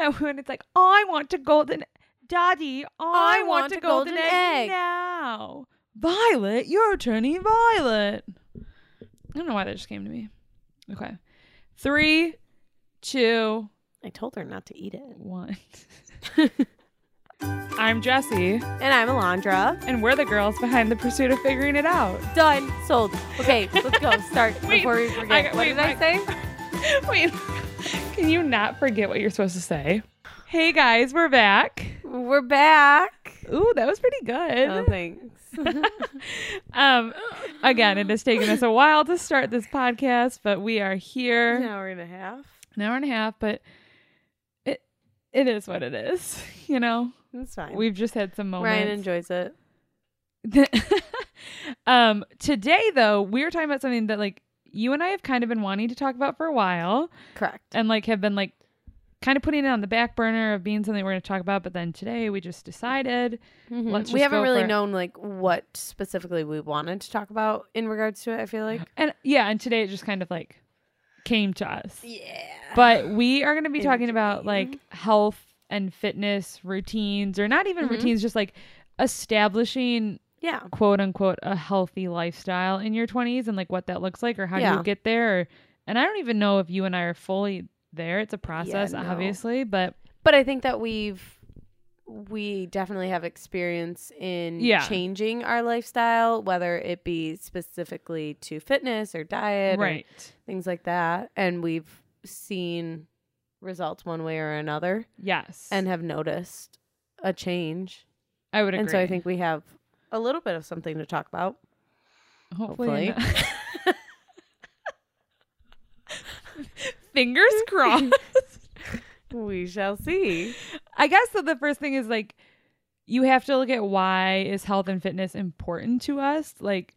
And when it's like, I want a golden Daddy, I, I want a a golden, golden egg, egg." now. Violet, you're turning violet. I don't know why that just came to me. Okay. Three, two, I told her not to eat it. one. I'm Jesse, And I'm Alondra. and we're the girls behind the pursuit of figuring it out. Done. Sold. Okay, let's go. Start Wait, before we forget. got- what wait, did I I- say? Wait, can you not forget what you're supposed to say? Hey guys, we're back. We're back. Ooh, that was pretty good. Oh, thanks. um, again, it has taken us a while to start this podcast, but we are here. An hour and a half. An hour and a half, but it it is what it is. You know, it's fine. we've just had some moments. Ryan enjoys it. um, today though, we were talking about something that like you and I have kind of been wanting to talk about for a while, Correct. and like have been like kind of putting it on the back burner of being something we're going to talk about. But then today we just decided Mhm. Let's we haven't really known like what specifically we wanted to talk about in regards to it. I feel like. And yeah, and today it just kind of like came to us. Yeah. But we are going to be talking about like health and fitness routines, or not even Mhm. routines, just like establishing Yeah. quote unquote a healthy lifestyle in your 20s and like what that looks like or how do Yeah. you get there. Or, and I don't even know if you and I are fully there. It's a process, no. obviously, but But I think that we've we definitely have experience in Yeah. changing our lifestyle, whether it be specifically to fitness or diet or right. things like that. And we've seen results one way or another Yes. and have noticed a change. I would agree. And so I think we have a little bit of something to talk about. hopefully, hopefully. fingers crossed. We shall see. I guess that the first thing is like you have to look at why is health and fitness important to us? Like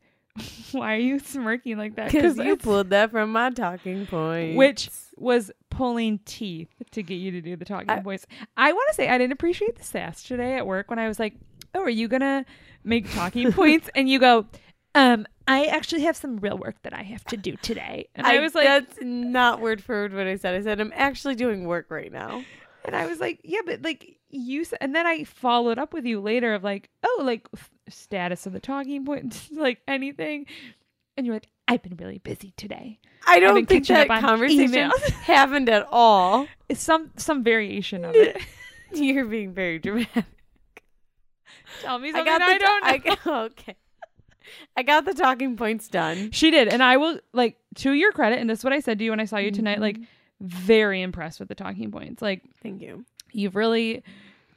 why are you smirking like that? Because you pulled that from my talking point. which was pulling teeth to get you to do the talking I- points. I want to say I didn't appreciate the sass today at work when I was like, "Oh, are you gonna make talking points?" And you go, "Um, I actually have some real work that I have to do today." And I, was like, that's not word for word what I said. I said, I'm actually doing work right now. And I was like, yeah, but like you and then I followed up with you later of like, oh, like f- status of the talking points, like anything. And you're like, I've been really busy today. I don't think that conversation happened at all. It's some some variation of it. You're being very dramatic. Tell me I something got I, don't know. I got, okay. I got the talking points done. she did, and I will like to your credit, and this is what I said to you when I saw you tonight. Like, Mm-hmm. very impressed with the talking points. Like, Thank you. you've really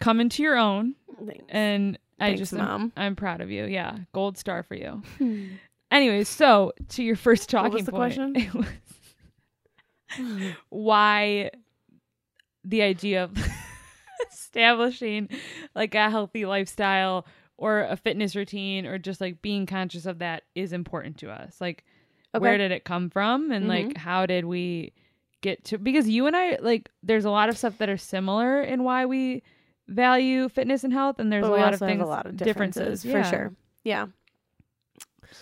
come into your own, Thanks. and I Thanks, just am- Mom. I'm proud of you. Yeah, gold star for you. Anyways, so to your first What talking was the point, question? it was why the idea of establishing like a healthy lifestyle or a fitness routine or just like being conscious of that is important to us. Like where did it come from and like Mhm. how did we get to because you and I like there's a lot of stuff that are similar in why we value fitness and health and there's a lot of things a lot of differences, for Yeah. sure. Yeah.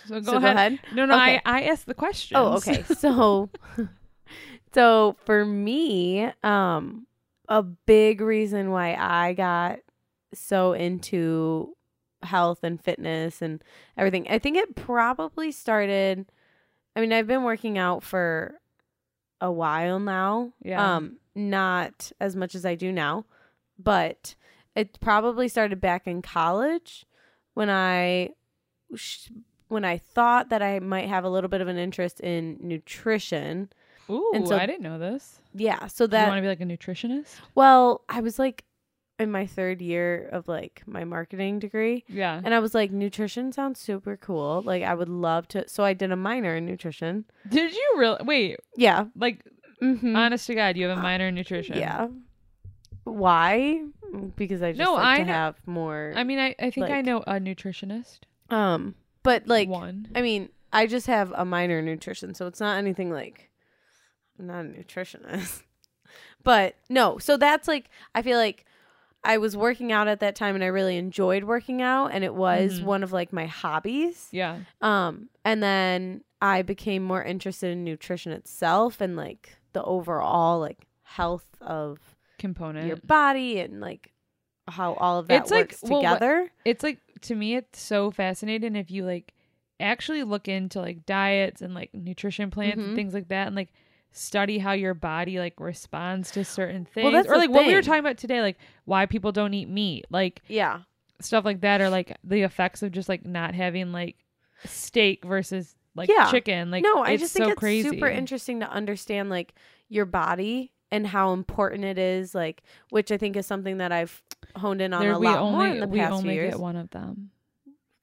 So go so ahead. go ahead. No, no, Okay. I I asked the question. Oh, okay. So so for me, um a big reason why I got so into health and fitness and everything. I think it probably started I mean, I've been working out for a while now. Yeah. Um not as much as I do now, but it probably started back in college when I when I thought that I might have a little bit of an interest in nutrition. Ooh, And so- I didn't know this. Yeah, so Do you want to be like a nutritionist? well, I was like in my third year of like my marketing degree, Yeah. and I was like, nutrition sounds super cool. Like I would love to. So I did a minor in nutrition. Did you really wait? Yeah. Like, Mm-hmm. honest to God, you have a minor in nutrition. Yeah. Why? Because I just No, like I to know- have more. I mean, I, I think I know a nutritionist. um, but like, one. I mean, I just have a minor in nutrition, so it's not anything like I'm not a nutritionist. but no, so that's like I feel like I was working out at that time and I really enjoyed working out and it was Mhm. one of like my hobbies. Yeah. Um and then I became more interested in nutrition itself and like the overall like health of component. your body and like how all of that It's like- works well, together. it's like to me it's so fascinating if you like actually look into like diets and like nutrition plans Mhm. and things like that and like study how your body like responds to certain things Well, that's or like what we were talking about today like why people don't eat meat like yeah. stuff like that or like the effects of just like not having like steak versus like Yeah. chicken like no, I just think so it's crazy super interesting to understand like your body and how important it is. Like, which I think is something that I've honed in on there a we lot only more in the we past only few years. get one of them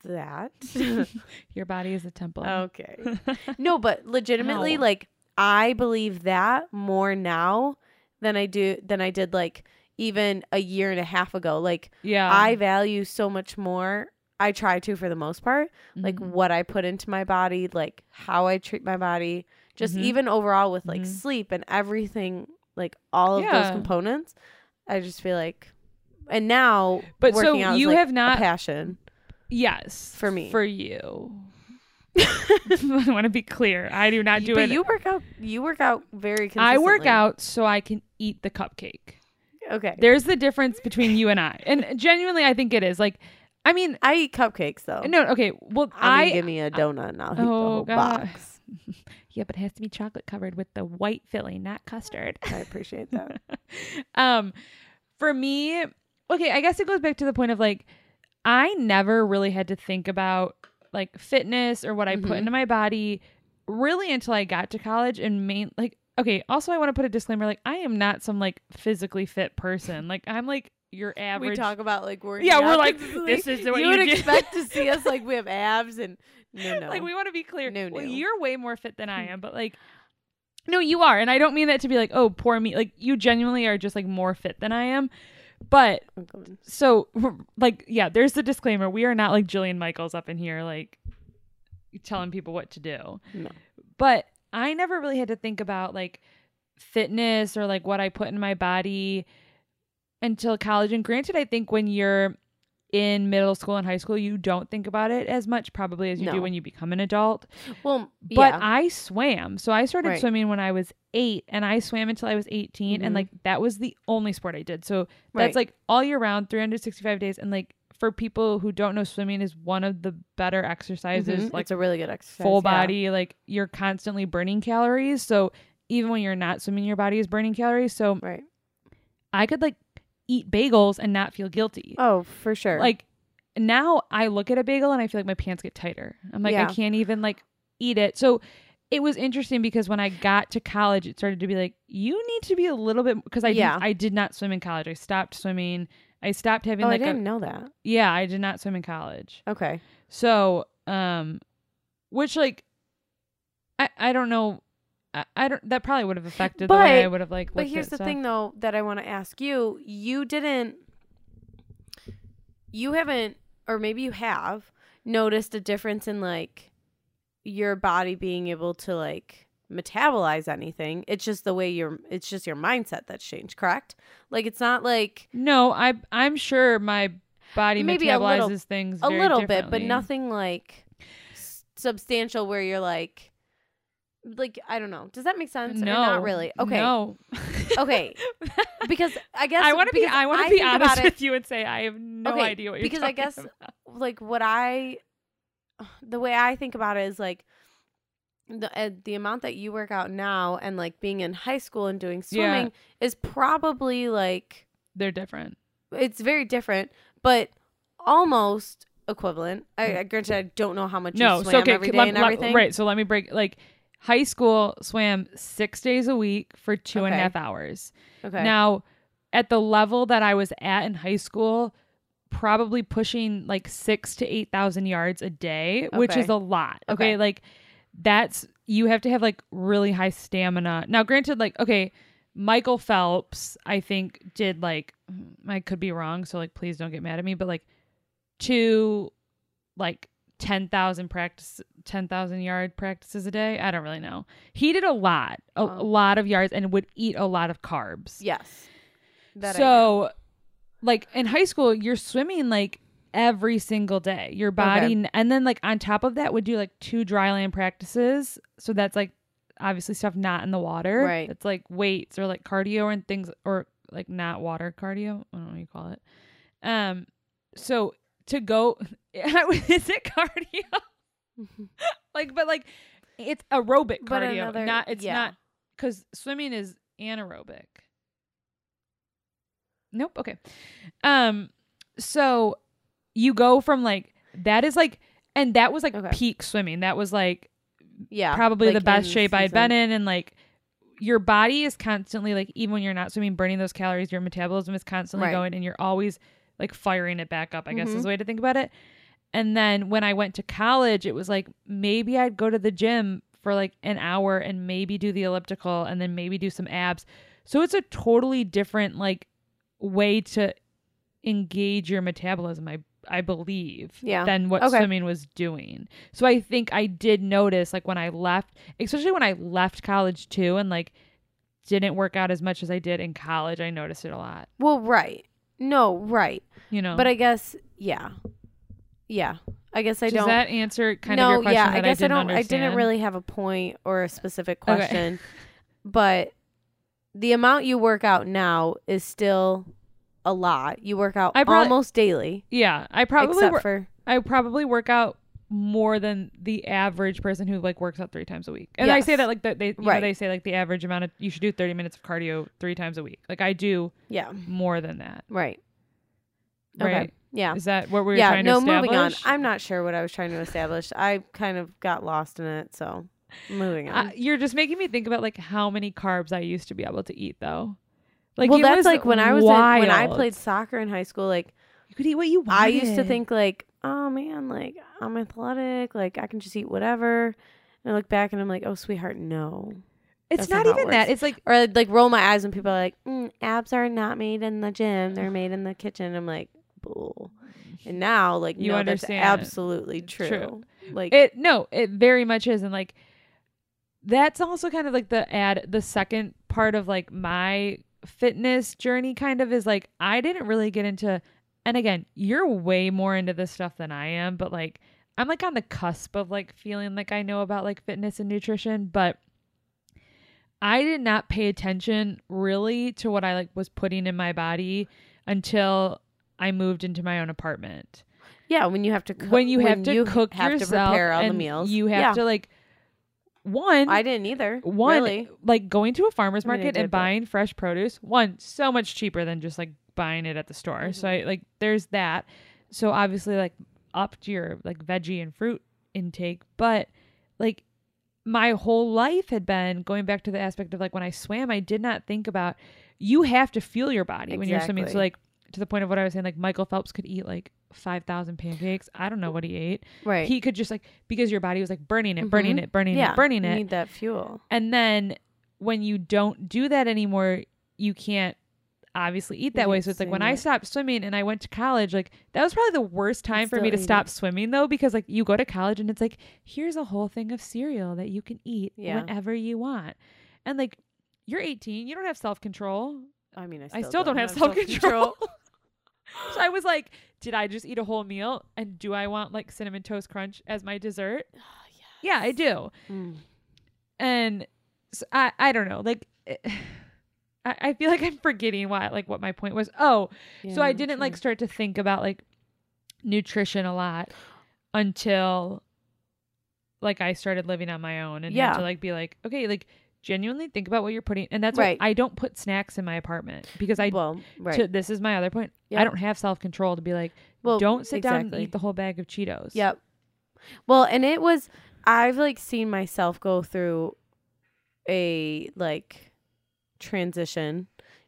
That. your body is a temple okay. No, but legitimately, Ow. like I believe that more now than I do than I did like even a year and a half ago. Like yeah I value so much more. I try to for the most part, like Mhm. what I put into my body, like how I treat my body, just Mhm. even overall with like Mhm. sleep and everything, like all of those components. I just feel like, and now, But so working out is, you like, have not passion. Yes. For me. For you. I want to be clear. I do not do but it. you work out. You work out very. Consistently. I work out so I can eat the cupcake. Okay. There's the difference between you and I. And genuinely I think it is. Like I mean I eat cupcakes though. no, okay. Well, I I give me a donut and I'll eat the Oh, whole God. box. Yeah, but it has to be chocolate covered with the white filling, not custard. I appreciate that. um for me okay i guess it goes back to the point of like i never really had to think about like fitness or what i put Mhm. into my body really until i got to college and main like okay also i want to put a disclaimer like i am not some like physically fit person like i'm like your average we talk about like working. Yeah, we're like, this is what you you would expect to see us like we have abs and no, no. like we want to be clear No, no. well, no. you're way more fit than i am but like no you are and i don't mean that to be like oh poor me like you genuinely are just like more fit than i am but so like yeah there's the disclaimer. We are not like jillian michaels up in here like telling people what to do. No. but i never really had to think about like fitness or like what i put in my body until college. And granted i think when you're in middle school and high school you don't think about it as much probably as you do when you become an adult Well, but yeah. I swam. So I started Right. swimming when I was eight and I swam until I was 18. And Mhm. like that was the only sport I did. So Right. that's like all year round, 365 days. And like for people who don't know, swimming is one of the better exercises, Mhm. like it's a really good exercise. full yeah. body. Like you're constantly burning calories. So even when you're not swimming, your body is burning calories. So Right. I could like eat bagels and not feel guilty. Oh, for sure. Like now I look at a bagel and I feel like my pants get tighter. I'm like, Yeah. I can't even like eat it. So it was interesting because when I got to college, it started to be like, you need to be a little bit because I Yeah. did, I did not swim in college. I stopped swimming. I stopped having oh, like I didn't know that. yeah. I did not swim in college. Okay. So um, which like I I don't know. I, I don't. That probably would have affected the way I would have like. But here's the stuff. thing, though, that I want to ask you. You didn't. You haven't, or maybe you have, noticed a difference in like your body being able to like metabolize anything. It's just the way your. It's just your mindset that's changed. Correct? Like it's not like No, I I'm sure my body Maybe metabolizes a little- things a little bit, but nothing like substantial where you're like. Like I don't know. Does that make sense? No, not really. Okay. No. Okay. Because I guess I want to be. I want to be honest it- with you and say I have no Okay, idea what you're because I guess- about. like what I the way I think about it is like the uh, the amount that you work out now and like being in high school and doing Yeah. swimming is probably like they're different. it's very different, but almost equivalent. I, Mm. I granted I don't know how much No, you so okay, every day let- and let- right. So let me break. Like high school swam six days a week for two and a half hours. Okay. Now, at the level that I was at in high school, probably pushing like six to eight thousand yards a day, which is a lot. Okay? Okay. like that's you have to have like really high stamina. Now, granted, like okay, Michael Phelps, I think did like I could be wrong, so like please don't get mad at me, but like two like 10,000 practice 10,000 yard practices a day. I don't really know. He did a lot, a, Wow. a lot of yards and would eat a lot of carbs. yes. That so like in high school you're swimming like every single day. Your body and then like on top of that would do like two dry land practices. So that's like obviously stuff not in the water. Right. It's like weights or like cardio and things or like not water cardio. I don't know what you call it. Um, so to go, is it cardio? like, but like it's aerobic But cardio, another- not it's yeah. not because swimming is anaerobic. Nope. Okay. Um. So you go from like that is like, and that was like Okay. peak swimming. That was like yeah, probably like the best shape I had been in, and like your body is constantly like even when you're not swimming, burning those calories. Your metabolism is constantly Right. going, and you're always like firing it back up. I guess is Mhm. the way to think about it. And then when I went to college, it was like maybe I'd go to the gym for like an hour and maybe do the elliptical and then maybe do some abs. So it's a totally different like way to engage your metabolism. I I believe Yeah. than what Okay. swimming was doing. So I think I did notice like when I left, especially when I left college too, and like didn't work out as much as I did in college. I noticed it a lot. Well, right. No, right. You know, But I guess yeah, yeah. I guess I does don't. Does that answer kind no, of your question? yeah. that I guess I, didn't don't. I didn't really have a point or a specific Okay. question, but the amount you work out now is still a lot. You work out I probably- almost daily, Yeah, I probably except wor- for I probably work out more than the average person who like works out three times a week. And I say that like that they you know, Right. they say like the average amount of you should do 30 minutes of cardio three times a week. Like I do yeah, more than that. right. Right? Okay. Yeah. Is that what we were yeah, trying no, to establish? moving on. I'm not sure what I was trying to establish. I kind of got lost in it, so moving on. Uh, you're just making me think about like how many carbs I used to be able to eat though. Like well, that's like when I was in, when I played soccer in high school. Like You could eat what you wanted. I used to think like, oh man, like I'm athletic, like I can just eat whatever. And I look back and I'm like, oh sweetheart, no. it's not not it even that. It's like Or I'd like roll my eyes when people are like, mm, abs are not made in the gym; they're made in the kitchen. I'm like, And mm-hmm. now, like, You no, understand. that's absolutely true. True. Like, it no, it very much is and like that's also kind of like the ad the second part of like my fitness journey kind of is like I didn't really get into and again, you're way more into this stuff than I am, but like I'm like on the cusp of like feeling like I know about like fitness and nutrition, but I did not pay attention really to what I like was putting in my body until I moved into my own apartment yeah, when you have to, cook, when you have to cook have yourself to prepare all the and meals, you have yeah. to like one I didn't either. one really. like going to a farmer's I mean, I market did, and but- buying fresh produce one so much cheaper than just like buying it at the store so Mm-hmm. I like there's that so obviously like upped your like veggie and fruit intake but like my whole life had been going back to the aspect of like when I swam I did not think about you have to feel your body when you're swimming so Exactly. like to the point of what I was saying like Michael Phelps could eat like 5000 pancakes I don't know what he ate Right. he could just like because your body was like burning it, burning Mhm. it, burning yeah. it, burning you it. need that fuel. And then when you don't do that anymore, you can't obviously eat that You way. So it's like when I stopped swimming and I went to college, like that was probably the worst time for me to stop it. swimming though, because like you go to college and it's like, here's a whole thing of cereal that you can eat Yeah. whenever you want. And like you're 18, you don't have self control. I mean, I still, I still don't, have self control. so I was like, did I just eat a whole meal? And do I want like cinnamon toast crunch as my dessert? Yeah, I do. Mm. And so I I don't know. Like it, I, I feel like I'm forgetting why like what my point was. Oh, so I didn't like start to think about like nutrition a lot until like I started living on my own and had Yeah. to like be like, okay, like genuinely think about what you're putting and that's Right. why I don't put snacks in my apartment because I well, right. to, this is my other point. I don't have self control to be like, well, don't sit down and eat the whole bag of Cheetos. Yep. Well, and it was I've like seen myself go through a like transition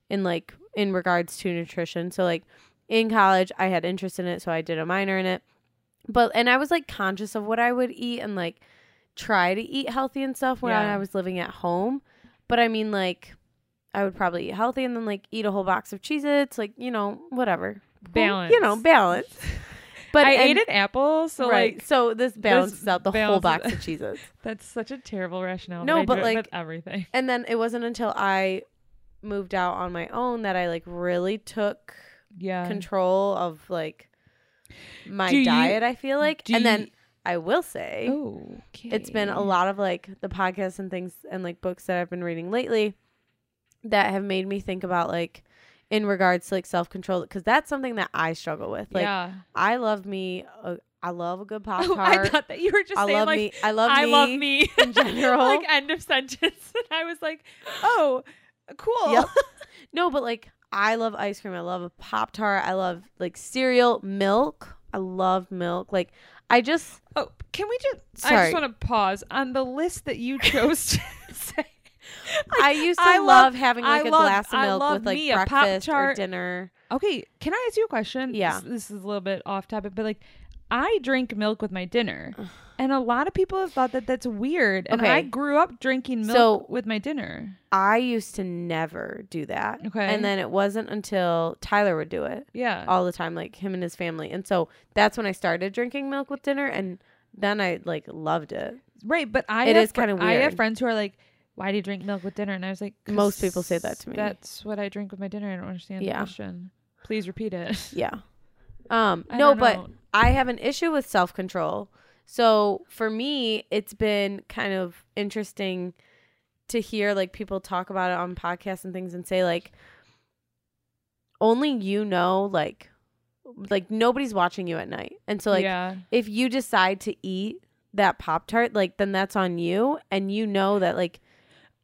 in like in regards to nutrition. So like in college I had interest in it, so I did a minor in it. But and I was like conscious of what I would eat and like try to eat healthy and stuff when Yeah. I was living at home. But I mean like I would probably eat healthy and then like eat a whole box of Cheez Its, like, you know, whatever. Well, You know, balance. But I and- ate an apple, so right. like so this balances out the whole box of cheeses. that's such a terrible rationale. No, but, like- everything. And then it wasn't until I moved out on my own that I like really took Yeah. control of like my Do you- diet, I feel like. And then you- I will say Oh, it's been a lot of like the podcasts and things and like books that I've been reading lately that have made me think about like in regards to like self control because that's something that I struggle with. Like yeah. I love me. I love a good pop Oh, I thought that you were just I saying love like me. I love I me. love me in general. like end of sentence. And I was like, oh, cool. Yep. No, but like I love ice cream. I love a pop tart. I love like cereal, milk. I love milk. Like I just Oh, can we just? I Sorry. just want to pause on the list that you chose to say. I used to I love, love- having I like a love- glass of I milk love with like me a breakfast or Pop-Tart. dinner. Okay, can I ask you a question? Yeah. This, this is a little bit off topic, but like, I drink milk with my dinner, and a lot of people have thought that that's weird. And Okay. I grew up drinking milk So- with my dinner. I used to never do that. Okay. And then it wasn't until Tyler would do it Yeah. all the time, like him and his family. And so that's when I started drinking milk with dinner and then I like loved it. Right, but I It have is kinda I have weird. friends who are like, "Why do you drink milk with dinner?" And I was like, Most people say that to me. That's what I drink with my dinner. I don't understand Yeah. the question. Please repeat it. Yeah. Um I no, don't but know. I have an issue with self control. So for me, it's been kind of interesting to hear like people talk about it on podcasts and things and say like only you know like like nobody's watching you at night. And so like yeah, if you decide to eat that pop tart, like then that's on you and you know that like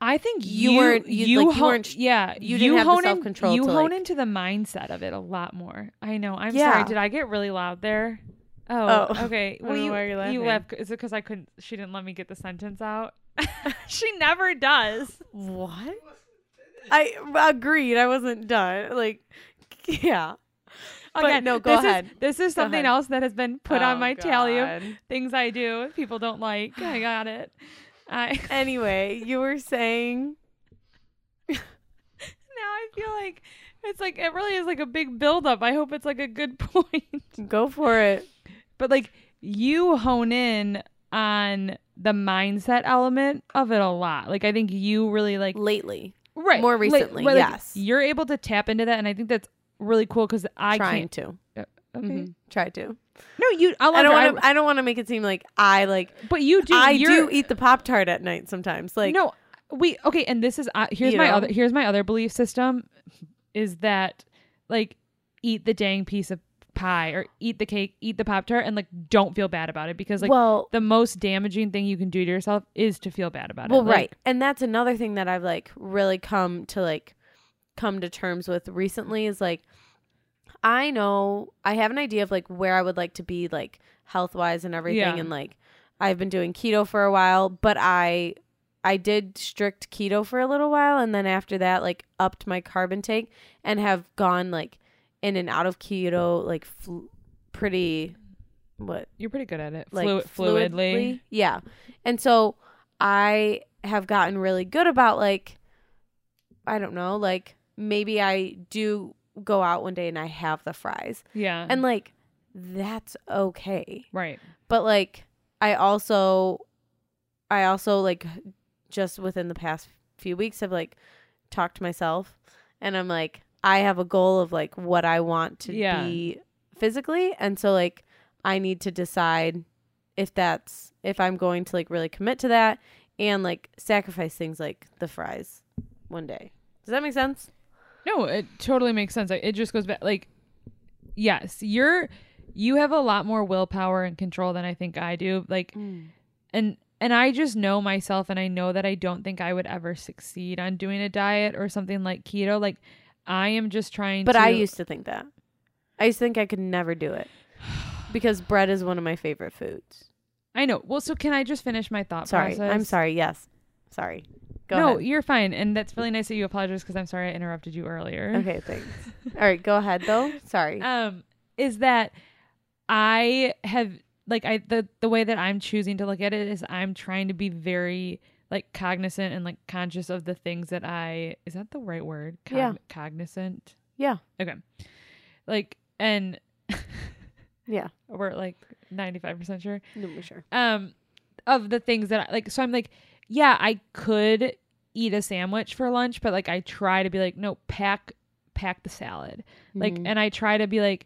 I think You you weren't- you, you- like, you hone, weren't- yeah you didn't have the hone in- self-control You to, hone like- into the mindset of it a lot more. I know. I'm Yeah. sorry. Did I get really loud there? Oh, Oh. okay. I Well, you why you're you left. Is it because I couldn't? She didn't let me get the sentence out. she never does. what? I agreed. I wasn't done. Like yeah. But Okay, no, go this ahead. Is, this is something else that has been put Oh, on my tally of things I do. People don't like. I got it. I Anyway, you were saying now I feel like it's like it really is like a big buildup. I hope it's like a good point. go for it. but like you hone in on the mindset element of it a lot. Like I think you really like Lately. right more recently, like, yes. you're able to tap into that, and I think that's really cool because I trying can't. to. Okay. Mhm. Try to. No, you. I'll I don't I, want to I don't want to make it seem like I like but you do. I do eat the pop tart at night sometimes. Like no, we okay. And this is uh, here's my know? other here's my other belief system is that like eat the dang piece of pie or eat the cake, eat the pop tart, and like don't feel bad about it because like well the most damaging thing you can do to yourself is to feel bad about Well, it. Like, right. And that's another thing that I've like really come to like come to terms with recently is like I know I have an idea of like where I would like to be like health wise and everything Yeah. and like I've been doing keto for a while, but I I did strict keto for a little while and then after that like upped my carb intake and have gone like in and out of keto like fl- pretty what You're pretty good at it. like Flu- fluidly. fluidly. Yeah. And so I have gotten really good about like I don't know, like maybe I do go out one day and I have the fries. Yeah. And like that's okay. right. But like I also I also like just within the past few weeks have like talked to myself and I'm like I have a goal of like what I want to Yeah. be physically and so like I need to decide if that's if I'm going to like really commit to that and like sacrifice things like the fries one day. Does that make sense? No, it totally makes sense. It just goes back like yes, you're you have a lot more willpower and control than I think I do. Like mm. and and I just know myself and I know that I don't think I would ever succeed on doing a diet or something like keto. Like I am just trying But to I used to think that. I used to think I could never do it. Because bread is one of my favorite foods. I know. Well, so can I just finish my thought Sorry. process? I'm sorry. Yes. Sorry. Go no, ahead. you're fine. And that's really nice that you apologize because I'm sorry I interrupted you earlier. Okay, thanks. All right, go ahead though. Sorry. um is that I have like I the the way that I'm choosing to look at it is I'm trying to be very like cognizant and like conscious of the things that I is that the right word? Cog- Yeah. Cognizant. Yeah. Okay. Like and Yeah. we're like 95% sure. No, for sure. Um of the things that I like so I'm like yeah, I could eat a sandwich for lunch, but like I try to be like no, pack pack the salad. Like Mhm. and I try to be like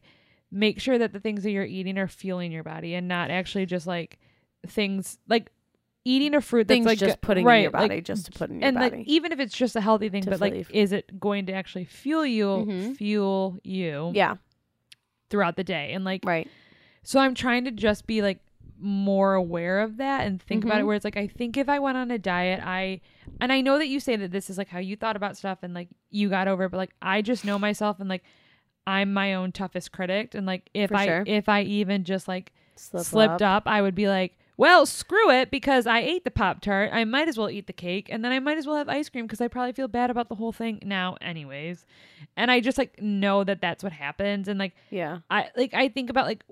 make sure that the things that you're eating are fueling your body and not actually just like things like eating a fruit that's Things like just putting right, in your like, body just to put in your and body. like even if it's just a healthy thing, To but like is it going to actually fuel you Mhm. fuel you yeah, throughout the day? And like right. so I'm trying to just be like more aware of that and think about it Mhm. where it's like I think if I went on a diet, I and I know that you say that this is like how you thought about stuff and like you got over it, but like I just know myself and like I'm my own toughest critic and like if For I sure. if I even just like Slip slipped up. up. I would be like, well, screw it because I ate the Pop Tart. I might as well eat the cake and then I might as well have ice cream because I probably feel bad about the whole thing now, anyways. And I just like know that that's what happens. And like, Yeah, I like, I think about like,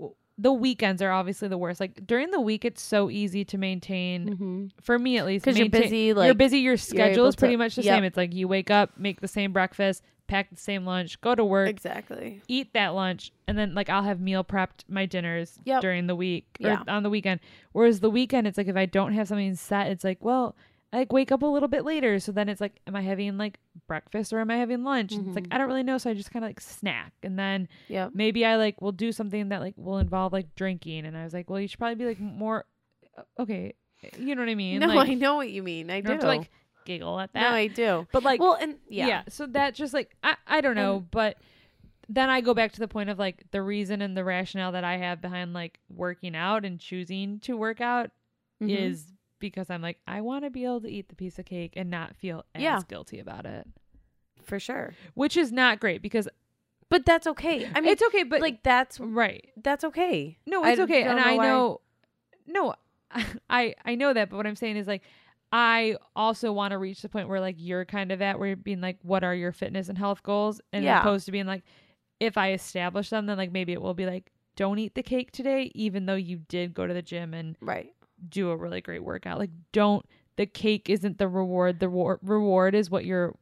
the weekends are obviously the worst. Like during the week, it's so easy to maintain. mm-hmm. For me, at least, because you're busy. you're busy. Your schedule is pretty to- much the yep. same. It's like you wake up, make the same breakfast, pack the same lunch, go to work, exactly. eat that lunch and then like I'll have meal prepped my dinners Yep. during the week or Yeah. on the weekend. Whereas the weekend it's like if I don't have something set, it's like, well, I like wake up a little bit later. So then it's like, am I having like breakfast or am I having lunch? And It's like Mhm. I don't really know. So I just kinda like snack. And then Yep. maybe I like will do something that like will involve like drinking. And I was like, well, you should probably be like more okay. You know what I mean? No, like, I know what you mean. I you do. don't have to like giggle at that. no, I do. but like well, and yeah. yeah, so that just like I, I don't know but then i go back to the point of like the reason and the rationale that i have behind like working out and choosing to work out Mhm. is because i'm like i want to be able to eat the piece of cake and not feel as Yeah. guilty about it for sure. which is not great because But that's okay. I mean, it's okay but like that's right that's okay. no I it's okay and know i know no i i know that but what i'm saying is like I also want to reach the point where like you're kind of at where you're being like, what are your fitness and health goals? And Yeah. opposed to being like, if I establish them, then like maybe it will be like, don't eat the cake today, even though you did go to the gym and Right. Do a really great workout. Like, don't the cake isn't the reward. The war- reward is what you're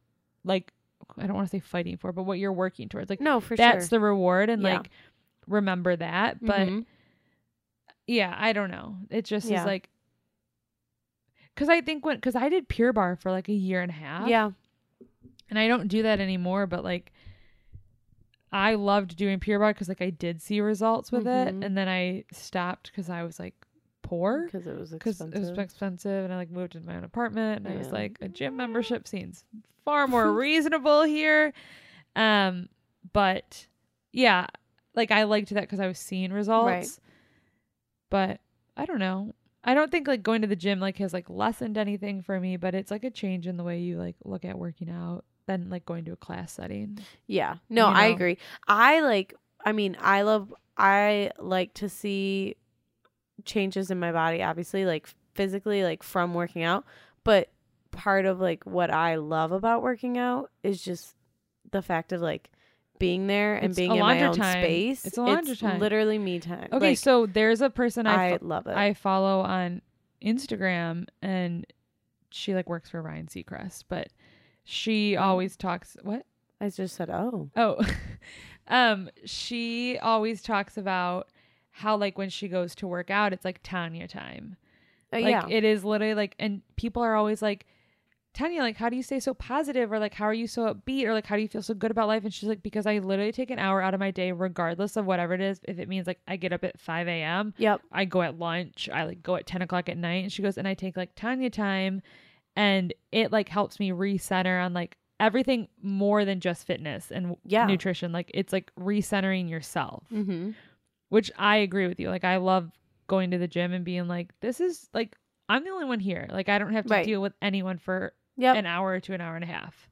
like. I don't want to say fighting for, but what you're working towards. Like No, for sure. that's sure. the reward, and Yeah. like remember that. But Mhm. yeah, I don't know. It just Yeah. is like. Cause I think when, cause I did Pure Barre for like a year and a half. yeah, and I don't do that anymore. But like, I loved doing Pure Barre because like I did see results with Mhm. it, and then I stopped because I was like poor because it was because expensive. it was expensive, and I like moved into my own apartment, and I was like a gym membership seems far more reasonable here. Um, but yeah, like I liked that because I was seeing results. But I don't know. I don't think like going to the gym like has like lessened anything for me, but it's like a change in the way you like look at working out than like going to a class setting. Yeah. No, you I agree. I like I mean, I love I like to see changes in my body obviously like physically like from working out, but part of like what I love about working out is just the fact of like being there and It's being in my own time. space. It's Alondra time. literally me time. Okay, Like, so there's a person I I fo- love it. I follow on Instagram and she like works for Ryan Seacrest, but she Oh. always talks what? I just said, "Oh, Oh. um she always talks about how like when she goes to work out it's like Tanya time. Uh, Like yeah, it is literally like and people are always like Tanya, like, how do you stay so positive? Or like, how are you so upbeat? Or like, how do you feel so good about life? And she's like, because I literally take an hour out of my day, regardless of whatever it is. If it means like I get up at 5 a.m., yep, I go at lunch, I like go at 10 o'clock at night. And she goes, and I take like Tanya time and it like helps me recenter on like everything more than just fitness and Yeah. nutrition. Like, it's like recentering yourself, mm-hmm. Which I agree with you. Like, I love going to the gym and being like, this is like, I'm the only one here. Like, I don't have to Right. deal with anyone for yep." an hour to an hour and a half.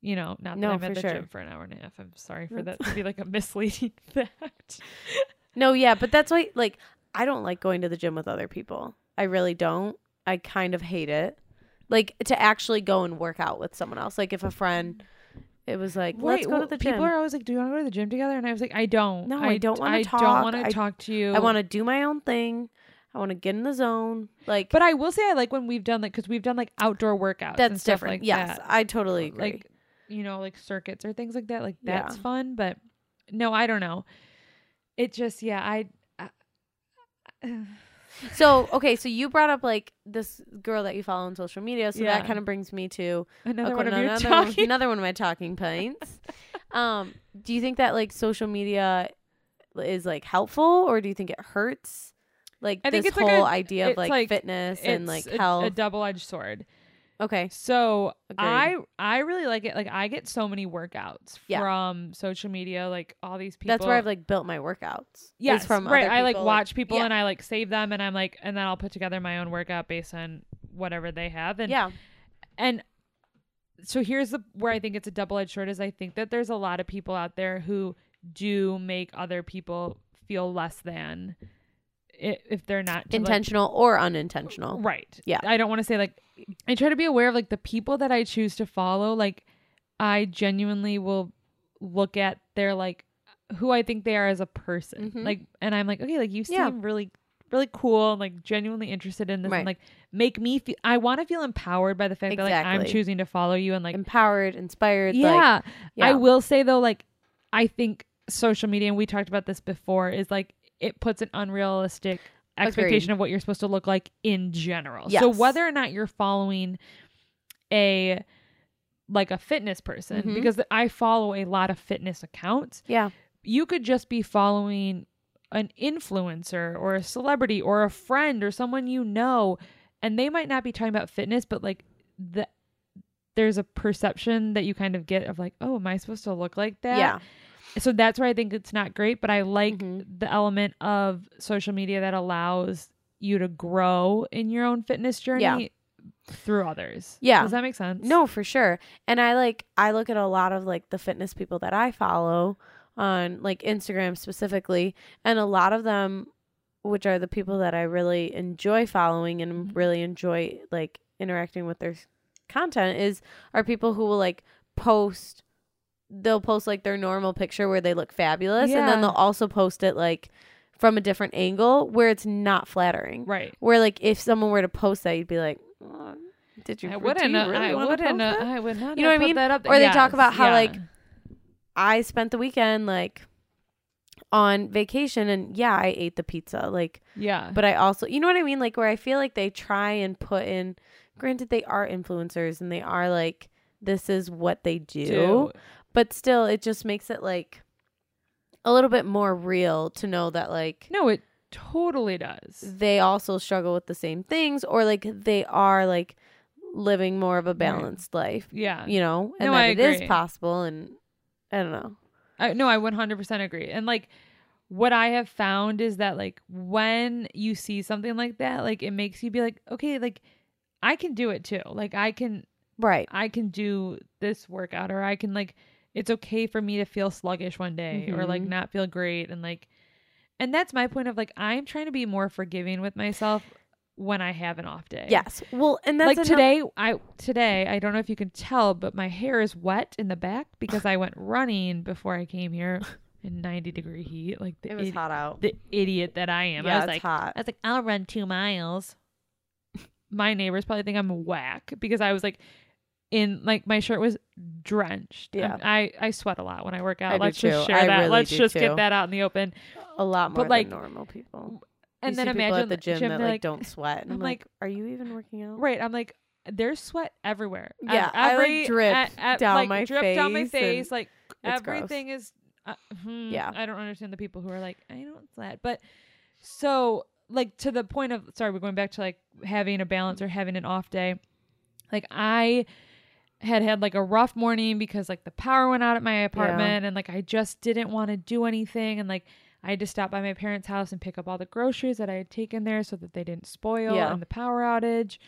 You know, not that No, I'm at the sure. gym for an hour and a half. I'm sorry for that to be like a misleading fact. No, yeah, but that's why like I don't like going to the gym with other people. I really don't. I kind of hate it. Like to actually go and work out with someone else. Like if a friend it was like, let's Right, go well, to the gym. People are always like, "Do you want to go to the gym together?" And I was like, "I don't. No, I don't wanna talk. I don't want to talk to you. I want to do my own thing. I want to get in the zone. Like But I will say, I like when we've done like because we've done like outdoor workouts. that's stuff different. Like yes, that. I totally agree. like you know, like circuits or things like that. Like Yeah. that's fun. But no, I don't know. It just yeah, I. I so, okay, so you brought up like this girl that you follow on social media, so Yeah. that kind of brings me to another one of your another, one, talking. another one of my talking points. um, do you think that like social media is like helpful or do you think it hurts? like I think this it's like whole a- idea of it's like, like- fitness and like It's a, health. a double-edged sword. Okay. So Agreed. I I really like it. Like I get so many workouts Yeah. from social media. Like all these people. That's where I've like built my workouts. yes, from right. I like watch people yeah. and I like save them and I'm like and then I'll put together my own workout based on whatever they have and yeah. and so here's the where I think it's a double edged sword is I think that there's a lot of people out there who do make other people feel less than if they're not to, like- Intentional or unintentional. Right. Yeah. I don't want to say like I try to be aware of like the people that I choose to follow. Like I genuinely will look at their like who I think they are as a person. Mhm. Like and I'm like, okay, like you seem Yeah. really really cool and like genuinely interested in this Right. and like make me feel I want to feel empowered by the fact that like I'm choosing to follow you and like Empowered, inspired. Like, yeah. yeah. I will say though, like I think social media, and we talked about this before, is like it puts an unrealistic expectation of what you're supposed to look like in general. So whether or not you're following a like a fitness person, Mhm. because I follow a lot of fitness accounts, Yeah. you could just be following an influencer or a celebrity or a friend or someone you know and they might not be talking about fitness but like the there's a perception that you kind of get of like oh am i supposed to look like that Yeah. So that's where i think it's not great but i like Mhm. the element of social media that allows you to grow in your own fitness journey Yeah. through others Yeah. does that make sense No, for sure. And I like I look at a lot of like the fitness people that I follow on like Instagram specifically, and a lot of them which are the people that I really enjoy following and Mhm. really enjoy like interacting with their content is are people who will like post they'll post like their normal picture where they look fabulous and then they'll also post it like from a different angle where it's not flattering. right Where like if someone were to post that you'd be like, "Oh, did you I wouldn't. you really I wouldn't. I would not. You know what I mean? That up Or they talk about how, yeah. like, I spent the weekend like on vacation and yeah, I ate the pizza. Like, yeah, but I also, you know what I mean? Like, where I feel like they try and put in, granted, they are influencers and they are like, this is what they do, do. But still, it just makes it like a little bit more real to know that like No, it totally does. they also struggle with the same things or like they are like living more of a balanced life, Yeah. you know, and No, that I it is agree. possible. And I don't know. I, no, I 100% agree. And like what I have found is that like when you see something like that, like it makes you be like, okay, like I can do it too. Like I can Right. I can do this workout or I can like it's okay for me to feel sluggish one day or like Mhm. not feel great and like and that's my point of like I'm trying to be more forgiving with myself when I have an off day. Yes. Well, and that's like ano- today I today I don't know if you can tell but my hair is wet in the back because I went running before I came here in 90 degree heat like the It was idi- hot out. the idiot that I am. yeah, I was like hot. I was like I'll run 2 miles. My neighbors probably think I'm whack because I was like in like my shirt was drenched. Yeah. Um, I I sweat a lot when I work out. I Let's just too. share I that. really Let's just too. get that out in the open. A lot more but, like, than normal people. And You then imagine at the gym, that they're like, don't sweat. And I'm I'm, like, like, are you even working out? Right. I'm like, there's sweat everywhere. Ev- Yeah, I, like, every, drip e- e- down like, my drip down my face face. Like it's gross. everything is. Uh, hmm, Yeah. I don't understand the people who are like, I don't sweat, but so like to the point of sorry, we're going back to like having a balance or having an off day. Like I had had like a rough morning because like the power went out at my apartment and like I just didn't want to do anything and like I had to stop by my parents' house and pick up all the groceries that I had taken there so that they didn't spoil Yeah. in the power outage.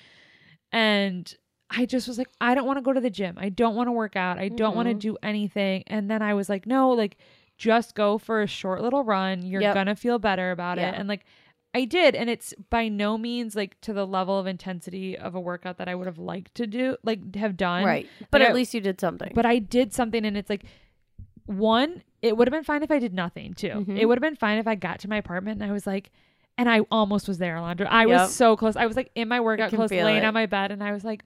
And I just was like, I don't want to go to the gym. I don't want to work out. I don't want to Mhm. do anything. And then I was like, no, like just go for a short little run. You're Yep. gonna feel better about Yeah. it. And like I did, and it's by no means like to the level of intensity of a workout that I would have liked to do, like have done. Right. But Like, at I- least you did something. But I did something, and it's like one, it would have been fine if I did nothing too. Mhm. It would have been fine if I got to my apartment and I was like, and I almost was there, Alondra. I Yep. was so close. I was like in my workout clothes, laying it. on my bed, and I was like,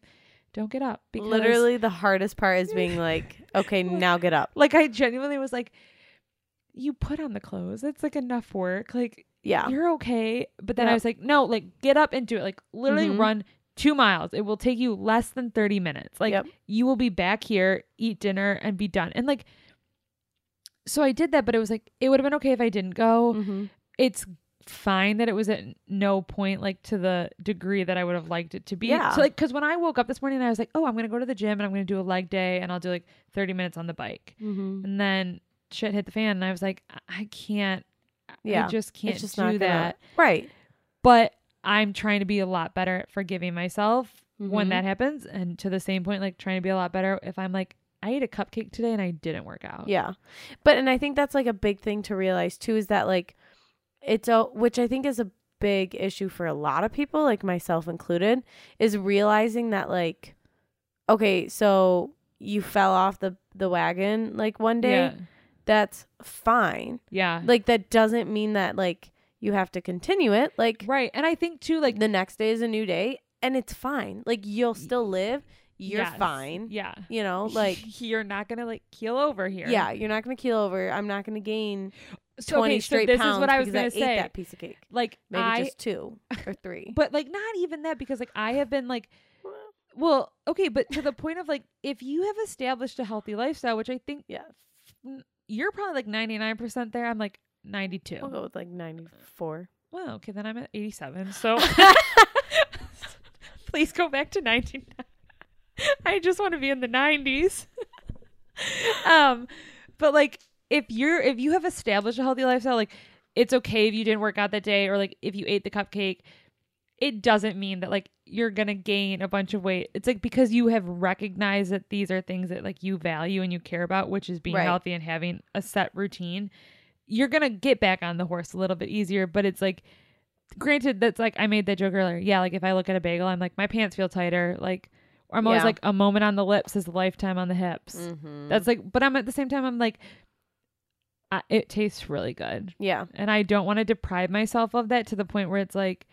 don't get up because Literally, the hardest part is being like, okay, now get up. like I genuinely was like, you put on the clothes. It's like enough work. Like Yeah. you're okay. But then I was like, no, like get up and do it. Like literally Mhm. run two miles. It will take you less than 30 minutes. Like Yep. you will be back here, eat dinner, and be done. And like, so I did that, but it was like, it would have been okay if I didn't go. Mhm. It's fine that it was at no point like to the degree that I would have liked it to be. Yeah. So like cuz when I woke up this morning I was like, "Oh, I'm going to go to the gym and I'm going to do a leg day and I'll do like 30 minutes on the bike." Mm-hmm. And then shit hit the fan and I was like, "I- I can't Yeah. I just can't just do not gonna- that." Right. But I'm trying to be a lot better at forgiving myself when Mhm. that happens and to the same point like trying to be a lot better if I'm like I ate a cupcake today and I didn't work out. Yeah. But and I think that's like a big thing to realize too is that like it's a which I think is a big issue for a lot of people, like myself included, is realizing that like okay, so you fell off the the wagon like one day. Yeah. That's fine. Yeah. Like that doesn't mean that like you have to continue it. Like Right. And I think too like the next day is a new day and it's fine. Like you'll still live. You're yes, fine. Yeah. You know, like you're not gonna like keel over here. yeah, you're not gonna keel over. I'm not gonna gain So, 20 okay, so straight this pounds is what I was because gonna I say. ate that piece of cake. Like Maybe I, just two or three. but like not even that because like I have been like, well, okay, but to the point of like if you have established a healthy lifestyle, which I think yeah, you're probably like 99 percent there. I'm like 92. we'll go with like 94. Well, okay, then I'm at 87. So please go back to 19. I just want to be in the 90s. um, but like if you're if you have established a healthy lifestyle, like it's okay if you didn't work out that day or like if you ate the cupcake. It doesn't mean that like you're gonna gain a bunch of weight. It's like because you have recognized that these are things that like you value and you care about, which is being Right. healthy and having a set routine. You're gonna get back on the horse a little bit easier, but it's like granted that's like I made that joke earlier. Yeah, like if I look at a bagel, I'm like my pants feel tighter. Like I'm always Yeah. like a moment on the lips is a lifetime on the hips. Mm-hmm. That's like, but I'm at the same time I'm like, I, it tastes really good, yeah, and I don't want to deprive myself of that to the point where it's like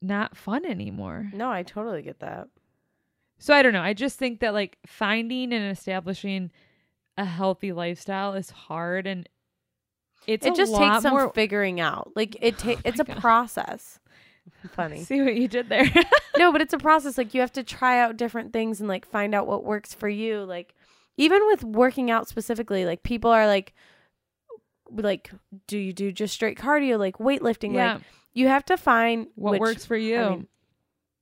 not fun anymore. no, I totally get that. So I don't know. I just think that like finding and establishing a healthy lifestyle is hard and it's it just takes some more figuring out. Like it oh ta- Oh it's a God. process. Funny. See what you did there. no, but it's a process. Like you have to try out different things and like find out what works for you. Like even with working out specifically, like people are like like do you do just straight cardio like weightlifting yeah. like you have to find what which- works for you? I, mean,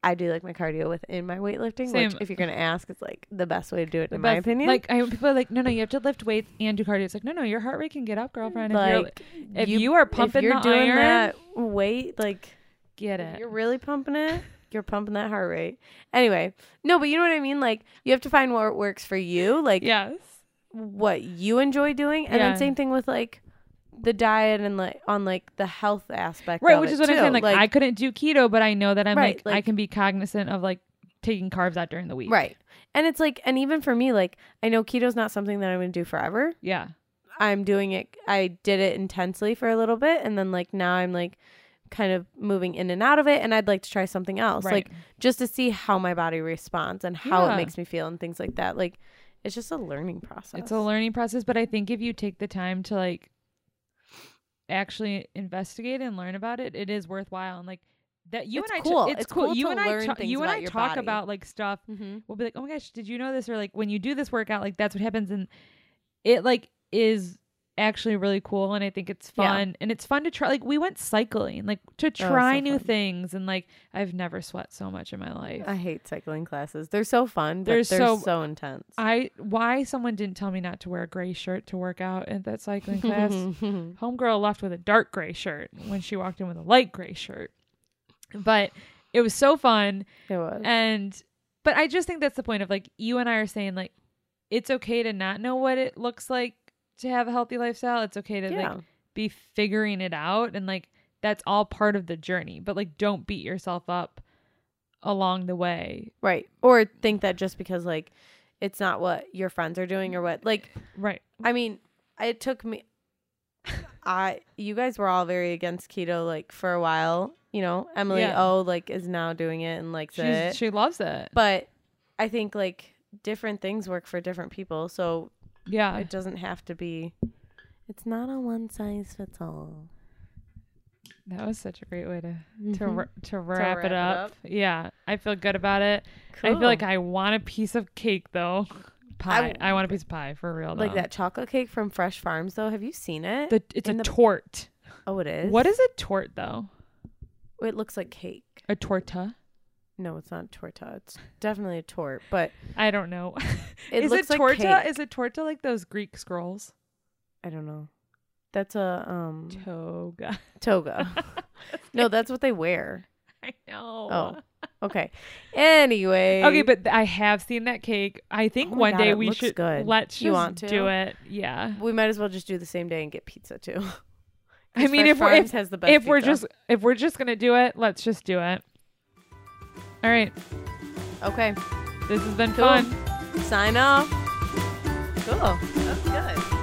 I do like my cardio within my weightlifting, which Same. if you're gonna ask, it's like the best way to do it The in my opinion. Like I people are like, no, no, you have to lift weights and do cardio. It's like, no, no, your heart rate can get up, girlfriend. If, you're, like if you, are pumping if you're the doing iron, that weight, like get it. you're really pumping it, you're pumping that heart rate. Anyway, no, but you know what I mean. Like you have to find what works for you, like Yes. what you enjoy doing, and Yeah. then same thing with like the diet and like on like the health aspect, Right, of which it, is what I'm saying. Like, I couldn't do keto, but I know that I'm Right, like, I can be cognizant of like taking carbs out during the week. right, and it's like, and even for me, like I know keto's not something that I'm gonna do forever. Yeah. I'm doing it. I did it intensely for a little bit, and then like now I'm like kind of moving in and out of it, and I'd like to try something else, Right. like just to see how my body responds and how Yeah. it makes me feel and things like that. Like it's just a learning process. It's a learning process, but I think if you take the time to like actually investigate and learn about it, it is worthwhile. And like that, you It's and I, cool. it's, It's cool. cool You and I, ta- you and I talk body. about like stuff. Mm-hmm. We'll be like, oh my gosh, did you know this? Or like when you do this workout, like that's what happens, and it like is actually really cool and I think it's Yeah. fun and it's fun to try like we went cycling like to so try new fun. things and like I've never sweat so much in my life. I hate cycling classes. They're so fun, but They're they're, so- so, intense. I why someone didn't tell me not to wear a gray shirt to work out at that cycling class. Homegirl left with a dark gray shirt when she walked in with a light gray shirt. But it was so fun it was. and but I just think that's the point of like you and I are saying like it's okay to not know what it looks like to have a healthy lifestyle. It's okay to yeah. like be figuring it out and like that's all part of the journey. But like don't beat yourself up along the way. right. Or think that just because like it's not what your friends are doing or what like Right. I mean, it took me I you guys were all very against keto like for a while, you know. Emily Yeah. O like is now doing it and likes She's, it. she loves it. but I think like different things work for different people, so Yeah. it doesn't have to be it's not a one size fits all. That was such a great way to to Mhm. wra- to wrap, wrap it it up. up. Yeah, I feel good about it. I feel like I want a piece of cake though. Pie. I, want a piece of pie for real. like though. that chocolate cake from Fresh Farms though. Have you seen it? The it's in a the- torte. Oh, it is. What is a torte though? It looks like cake. A torta? No, it's not torta. It's definitely a torte, but I don't know. it is looks it like torta? cake. Is it torta like those Greek scrolls? I don't know. That's a um Toga. toga. no, that's what they wear. I know. Oh. Okay. Anyway. Okay, but th- I have seen that cake. I think Oh one God, day we should good. let's You just want to? do it. Yeah. we might as well just do the same day and get pizza too. I mean, Fresh if we're if, has the best if we're just if we're just gonna do it, let's just do it. All right, okay, this has been Cool. fun. sign off. Cool. That's good.